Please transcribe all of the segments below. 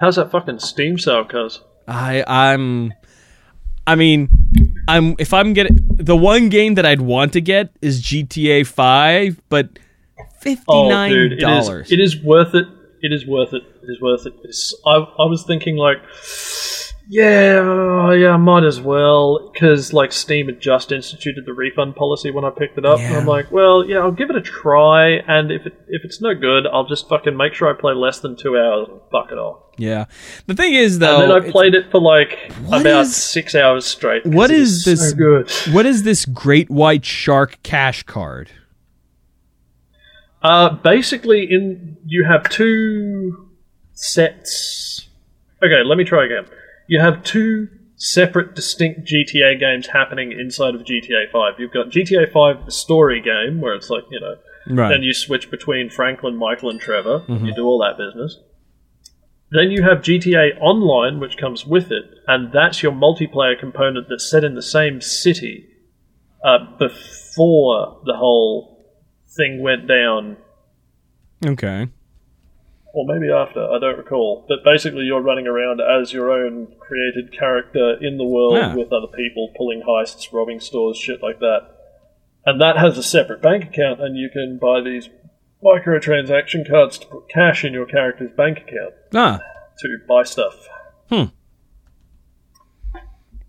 How's that fucking Steam sale, cuz? I I'm I mean I'm if I'm getting the one game that I'd want to get is GTA 5, but fifty nine dude, it is, dollars. it is worth it. It is worth it. It is worth it. It's, I, I was thinking like, yeah, oh, yeah, I might as well because like Steam had just instituted the refund policy when I picked it up. And I'm like, well, yeah, I'll give it a try, and if it if it's no good, I'll just fucking make sure I play less than two hours and fuck it off. Yeah. The thing is though, and then I played it for like about is- six hours straight. What it is this- So what is this great white shark cash card? Uh, basically, in you have two sets. Okay, let me try again. You have two separate, distinct GTA games happening inside of GTA Five. You've got GTA Five, the story game, where it's like you know, Right. then you switch between Franklin, Michael, and Trevor. You do all that business. Then you have GTA Online, which comes with it, and that's your multiplayer component that's set in the same city uh, before the whole thing went down okay. Or maybe after, I don't recall. But basically, you're running around as your own created character in the world Yeah. with other people, pulling heists, robbing stores, shit like that. And that has a separate bank account, and you can buy these microtransaction cards to put cash in your character's bank account Ah, to buy stuff. Hmm.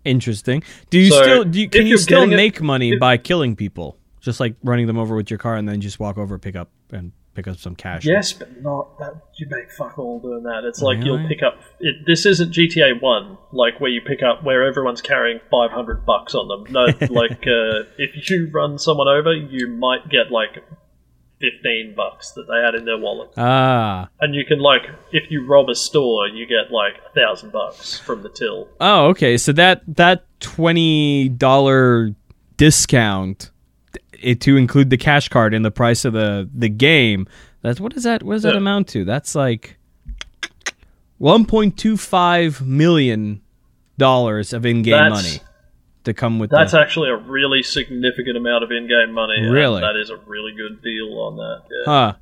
Interesting. Do you So, still do you, can you still getting it- make money if- by killing people? Just like running them over with your car and then just walk over, pick up and pick up some cash. Yes, but not that you make fuck all doing that. It's like you'll pick up. It, this isn't GTA One, like where you pick up where everyone's carrying five hundred bucks on them. No, like uh, if you run someone over, you might get like fifteen bucks that they had in their wallet, Ah. and you can like if you rob a store, you get like a thousand bucks from the till. Oh, okay. So that that twenty dollar discount it, to include the cash card in the price of the the game. That's what does that what does that amount to? That's like one point two five million dollars of in-game That's- money to come with That's the, actually a really significant amount of in-game money. Really? that is a really good deal on that. Yeah. huh.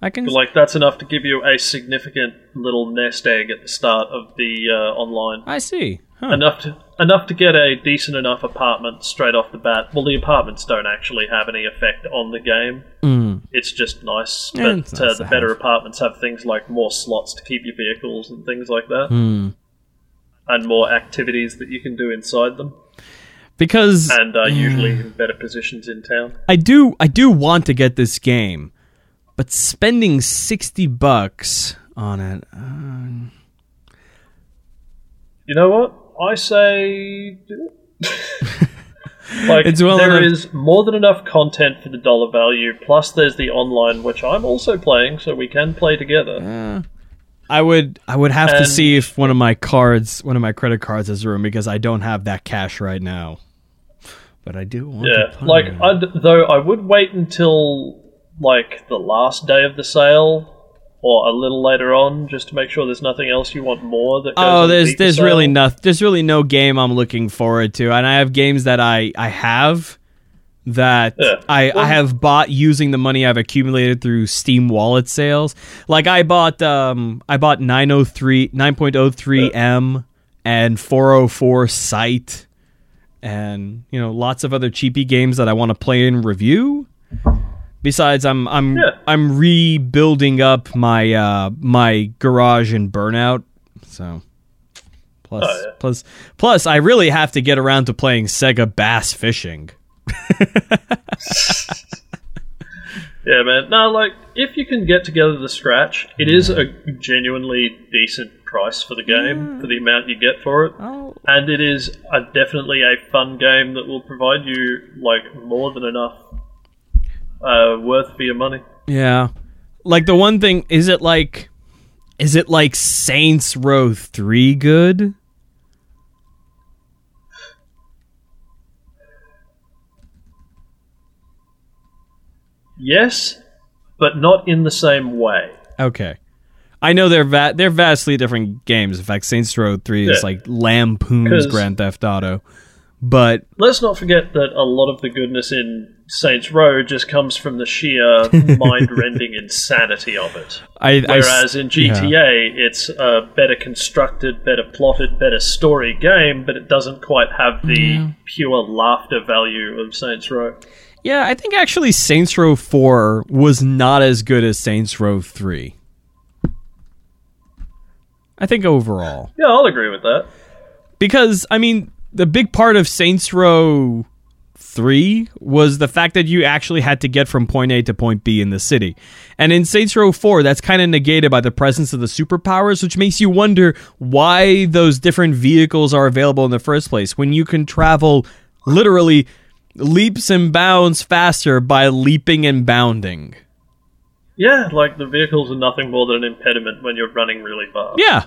I can Like that's enough to give you a significant little nest egg at the start of the uh, online. I see. Huh. Enough to enough to get a decent enough apartment straight off the bat. Well, the apartments don't actually have any effect on the game. Mm. It's just nice, Yeah, but it's uh, the better have. apartments have things like more slots to keep your vehicles and things like that, Hmm. and more activities that you can do inside them, Because and uh, usually in better positions in town. I do I do want to get this game, but spending sixty bucks on it. Uh, You know what? I say do it. like It's well there enough- is more than enough content for the dollar value. Plus, there's the online, which I'm also playing, so we can play together. Uh, I would I would have to see if one of my cards, one of my credit cards has room because I don't have that cash right now. But I do want Yeah, like I'd, though I would wait until like the last day of the sale or a little later on, just to make sure there's nothing else you want more. That goes Oh, there's the there's sale. really no there's really no game I'm looking forward to, and I have games that I I have that Yeah. I Well- I have bought using the money I've accumulated through Steam Wallet sales. Like I bought um I bought 903 9.03m and 404Sight and you know lots of other cheapy games that I want to play and review. Besides, I'm I'm Yeah. I'm rebuilding up my uh, my garage in Burnout. So plus Oh, yeah. plus plus, I really have to get around to playing Sega Bass Fishing. Yeah, man. No, like if you can get together the scratch, it is a genuinely decent price for the game for the amount you get for it. Oh, and it is a, definitely a fun game that will provide you like more than enough uh, worth for your money. yeah. Like the one thing is it like is it like Saints Row three good? Yes, but not in the same way. Okay. I know they're va- they're vastly different games. In fact, Saints Row 3 is Yeah. like lampoons Grand Theft Auto. But Let's not forget that a lot of the goodness in Saints Row just comes from the sheer mind-rending insanity of it. I, I Whereas in GTA, it's a better constructed, better plotted, better story game, but it doesn't quite have the pure laughter value of Saints Row. yeah, I think actually Saints Row 4 was not as good as Saints Row 3. I think overall. Yeah, I'll agree with that. because I mean the big part of Saints Row 3 was the fact that you actually had to get from point A to point B in the city. And in Saints Row 4 that's kind of negated by the presence of the superpowers which makes you wonder why those different vehicles are available in the first place when you can travel literally leaps and bounds faster by leaping and bounding. Yeah, like the vehicles are nothing more than an impediment when you're running really fast. Yeah.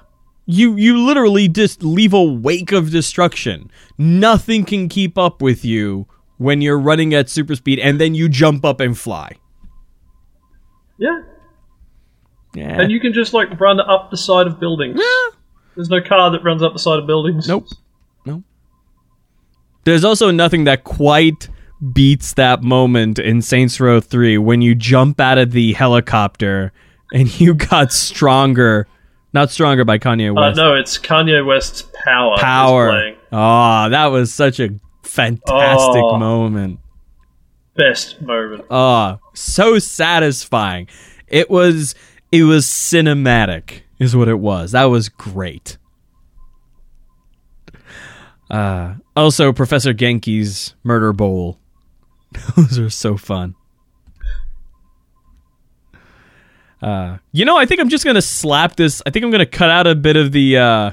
You you literally just leave a wake of destruction. Nothing can keep up with you when you're running at super speed and then you jump up and fly. Yeah, Yeah. and you can just like run up the side of buildings. There's no car that runs up the side of buildings. Nope. Nope. There's also nothing that quite beats that moment in Saints Row 3 when you jump out of the helicopter and you got stronger. Not stronger by Kanye Uh, West. no, it's Kanye West's Power. Power. Oh, that was such a fantastic Oh. moment. Best moment. Oh, so satisfying. It was it was cinematic is what it was. That was great. Uh also Professor Genki's Murder Bowl. Those are so fun. Uh you know, I think I'm just going to slap this. I think I'm going to cut out a bit of the uh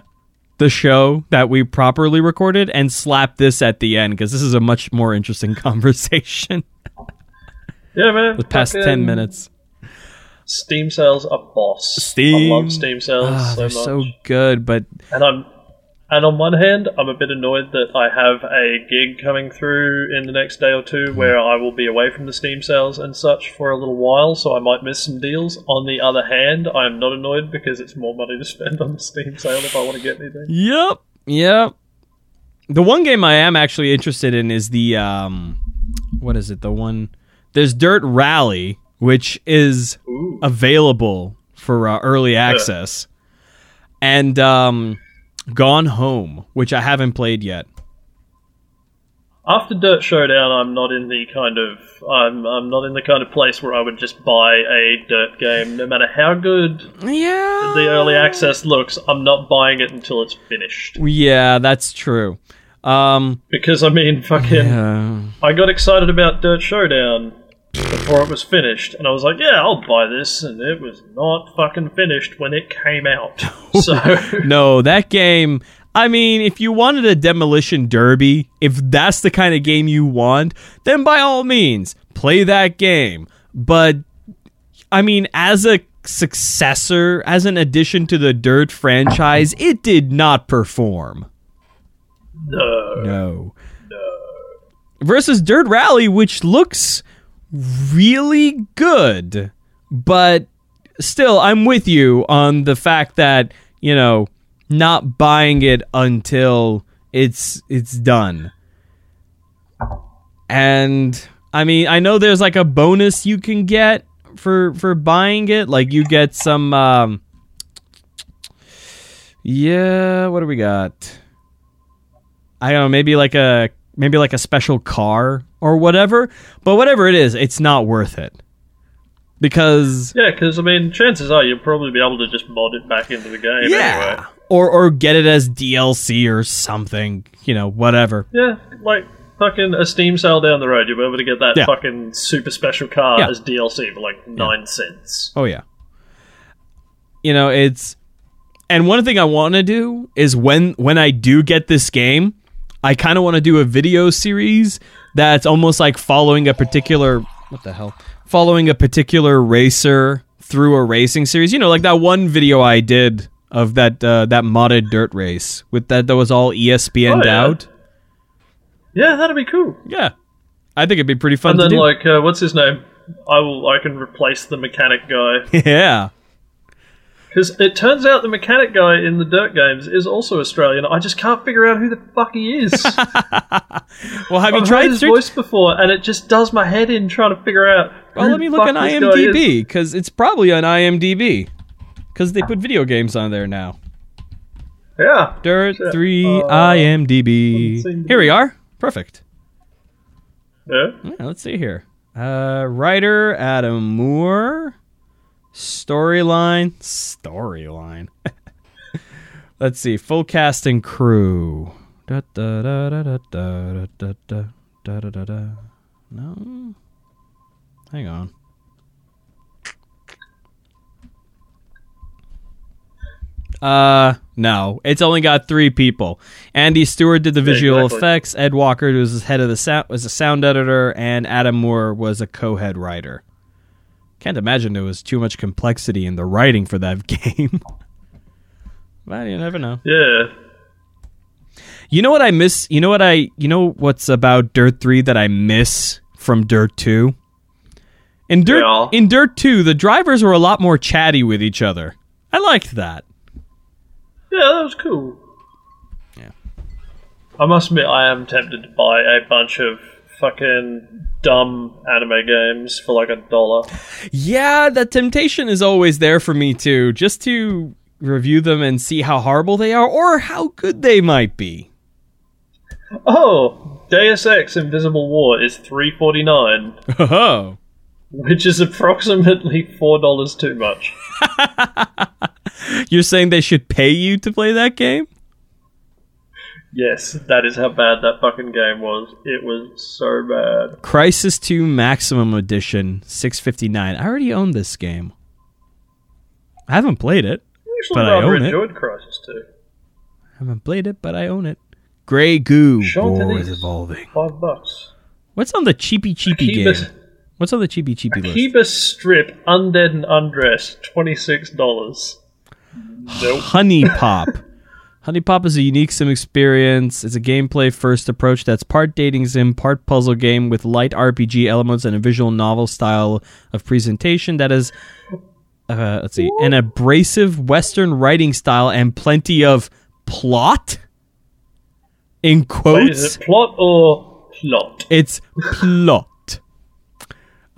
the show that we properly recorded and slap this at the end because this is a much more interesting conversation Yeah, man. the past Fucking 10 minutes. Steam sales are boss. Steam. I love Steam sales Ah, so they're much. so good, but and I'm and on one hand, I'm a bit annoyed that I have a gig coming through in the next day or two Hmm. where I will be away from the Steam sales and such for a little while, so I might miss some deals. On the other hand, I am not annoyed because it's more money to spend on the Steam sale if I want to get anything. yep, yep. The one game I am actually interested in is the um, what is it? The one there's Dirt Rally, which is Ooh. available for uh, early access, and um, Gone Home, which I haven't played yet. After Dirt Showdown, I'm not in the kind of I'm I'm not in the kind of place where I would just buy a Dirt game, no matter how good Yeah, the early access looks. I'm not buying it until it's finished Yeah, that's true. Um, because I mean, fucking. uh, I got excited about Dirt Showdown before it was finished, and I was like, "Yeah, I'll buy this." And it was not fucking finished when it came out. So No, that game. I mean, if you wanted a demolition derby, if that's the kind of game you want, then by all means, play that game. But I mean, as a successor, as an addition to the Dirt franchise, it did not perform. no, No. Versus Dirt Rally, which looks really good, but still, I'm with you on the fact that you know not buying it until it's it's done. And I mean, I know there's like a bonus you can get for for buying it. Like you get some. Um, yeah, what do we got? I don't know, maybe like a maybe like a special car or whatever. But whatever it is, it's not worth it. Because yeah, because I mean, chances are you'll probably be able to just mod it back into the game anyway. Or or get it as DLC or something, you know, whatever. Yeah, like fucking a Steam sale down the road, you'll be able to get that Yeah. fucking super special car Yeah. as DLC for like nine cents. Oh yeah. You know, it's and one thing I want to do is when when I do get this game, I kind of want to do a video series that's almost like following a particular what the hell? Following a particular racer through a racing series. You know, like that one video I did of that uh, that modded dirt race with that that was all E ESPN'd Oh, yeah. out. Yeah, that'd be cool. Yeah. I think it'd be pretty fun And then like, uh, what's his name? I will. I can replace the mechanic guy yeah. Because it turns out the mechanic guy in the Dirt games is also Australian. I just can't figure out who the fuck he is. Well, have you I've heard tried his search- voice before, and it just does my head in trying to figure out. Well, let me look on this guy is. IMDb because it's probably on IMDb because they put video games on there now. Yeah. Dirt Shit. three Uh, IMDb. Here we are. Perfect. Yeah. Yeah, let's see here. Uh, writer Adam Moore. Storyline. Storyline. let's see. Full cast and crew. Da, da, da, da, da, da, da, da, da, da, da. No. Hang on. Uh, no. It's only got three people. Andy Stewart did the visual exactly. effects. Ed Walker was the head of the sound was a sound editor, and Adam Moore was a co-head writer. Can't imagine there was too much complexity in the writing for that game. but you never know. Yeah. You know what I miss? You know what I? You know what's about Dirt Three that I miss from Dirt Two? In Dirt Yeah. in Dirt Two, the drivers were a lot more chatty with each other. I liked that. Yeah, that was cool. Yeah. I must admit, I am tempted to buy a bunch of fucking dumb anime games for like a dollar. Yeah, that temptation is always there for me too, just to review them and see how horrible they are or how good they might be. Oh, Deus Ex Invisible War is three forty nine, Oh. which is approximately four dollars too much. You're saying they should pay you to play that game? Yes, that is how bad that fucking game was. It was so bad. Crysis 2 Maximum Edition 659. I already own this game. I haven't played it. But I own it. enjoyed Crysis 2. haven't played it, but I own it. Grey Goo. War is evolving. Five bucks. What's on the cheapy cheapy Akibas- game? What's on the cheapy cheapy list? Akiba's Trip Undead and Undressed, twenty six dollars. Nope. HuniePop. HuniePop is a unique sim experience. It's a gameplay first approach that's part dating sim, part puzzle game with light RPG elements and a visual novel style of presentation that is, uh, let's see, an abrasive Western writing style and plenty of plot. In Wait, quotes, is it plot or plot? it's plot.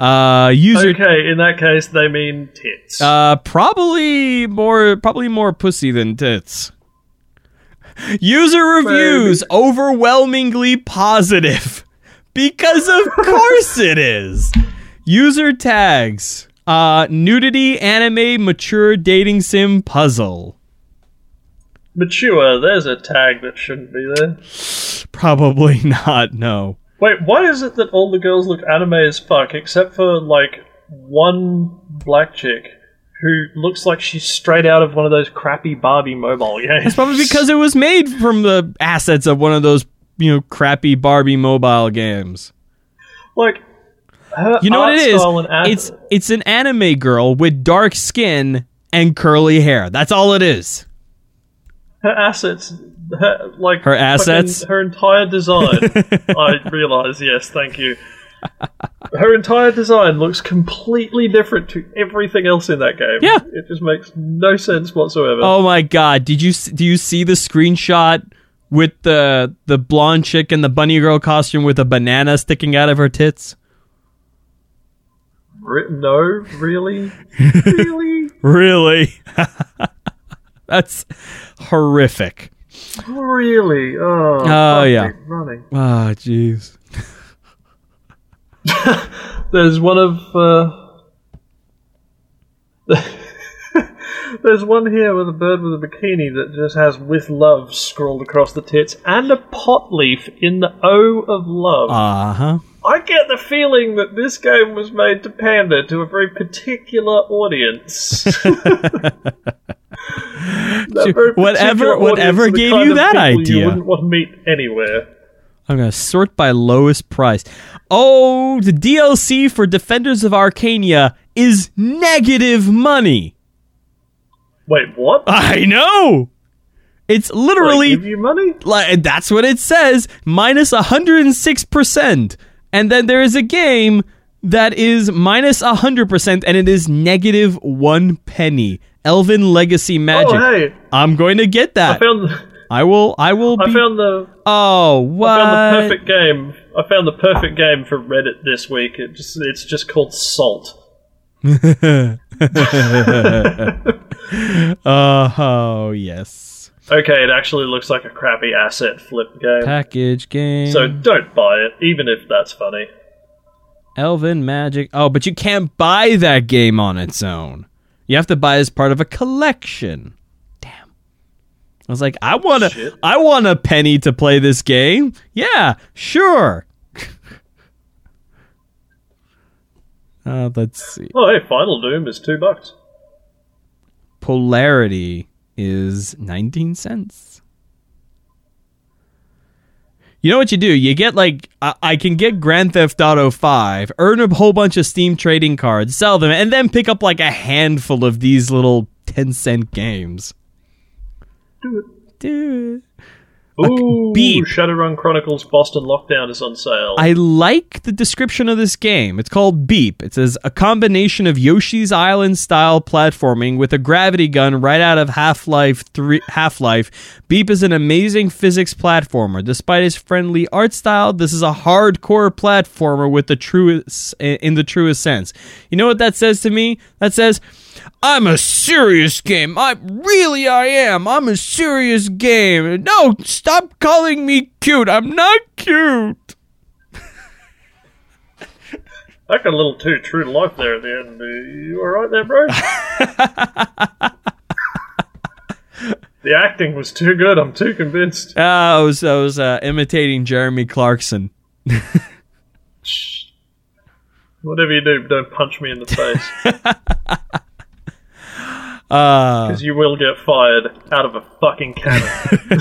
Uh, user Okay, in that case, they mean tits. Uh, probably more, probably more pussy than tits. User reviews overwhelmingly positive because of course it is. User tags: uh, nudity, anime, mature dating sim, puzzle. Mature, there's a tag that shouldn't be there. Probably not. No. Wait, why is it that all the girls look anime as fuck except for, like, one black chick who looks like she's straight out of one of those crappy Barbie mobile games? It's probably because it was made from the assets of one of those, you know, crappy Barbie mobile games. like, her You know what it is? ad- It's it's an anime girl with dark skin and curly hair. That's all it is. her assets, her, like Her fucking- assets? her entire design. I realize, yes, thank you. Her entire design looks completely different to everything else in that game. Yeah. it just makes no sense whatsoever. Oh my god! Did you do you see the screenshot with the the blonde chick in the bunny girl costume with a banana sticking out of her tits? No, really, really, Really? That's horrific. really. Oh, Oh, yeah. running. Ah, jeez. There's one of. Uh, There's one here with a bird with a bikini that just has "with love" scrawled across the tits and a pot leaf in the O of love. Uh huh. I get the feeling that this game was made to pander to a very particular audience. Very Whatever- particular whatever audience are gave you that idea. You wouldn't want to meet anywhere. I'm gonna sort by lowest price. Oh, the DLC for Defenders of Ardania is negative money. Wait, what? I know. It's literally give you money? like that's what it says minus 106% and then there is a game that is minus 100% and it is negative one penny Elven Legacy Magic. Oh, hey, I'm going to get I that. found the, I will. I will. I Be, found the oh, what? I found the perfect game. I found the perfect game for Reddit this week. It just, it's just called Salt. Uh, oh yes. Okay, it actually looks like a crappy asset flip game. Package game. So don't buy it, even if that's funny. Elven Magic. Oh, but you can't buy that game on its own. You have to buy as part of a collection. I was like, I want to I want a penny to play this game. Yeah, sure. uh, let's see. Oh, hey, Final Doom is two bucks. Polarity is 19 cents. You know what you do? You get like I, I can get Grand Theft Auto 5, earn a whole bunch of Steam trading cards, sell them, and then pick up like a handful of these little 10 cent games. Do it. Do it. Ooh, beep. Shadowrun Chronicles Boston Lockdown is on sale. I like the description of this game. It's called Beep. It says a combination of Yoshi's Island style platforming with a gravity gun right out of Half-Life 3 Half-Life. Beep is an amazing physics platformer. Despite its friendly art style, this is a hardcore platformer with the truest in the truest sense. You know what that says to me? That says I'm a serious game. I really I am. I'm a serious game. No, stop calling me cute. I'm not cute. That got a little too true to life there at the end. You alright there, bro? the acting was too good. I'm too convinced. Uh, I was I was uh, imitating Jeremy Clarkson. Shh. Whatever you do, don't punch me in the face. Uh, Because you will get fired out of a fucking cannon.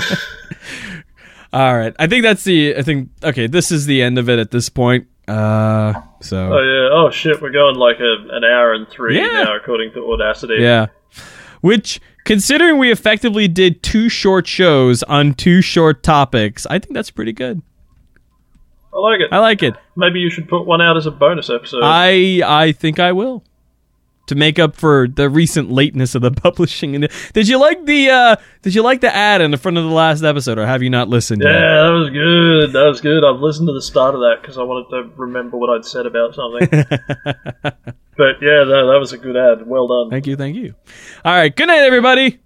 all right. I think that's the. I think okay. This is the end of it at this point. Uh, so oh, yeah. Oh, shit. We're going like a, an hour and three Yeah. now, according to Audacity. yeah. Which, considering we effectively did two short shows on two short topics, I think that's pretty good. I like it. I like it. Maybe you should put one out as a bonus episode. I I think I will. To make up for the recent lateness of the publishing. Did you like the uh did you like the ad in the front of the last episode or have you not listened yeah, yet? that was good. That was good. I've listened to the start of that because I wanted to remember what I'd said about something. but yeah, that, that was a good ad. Well done. Thank you, thank you. All right, good night everybody.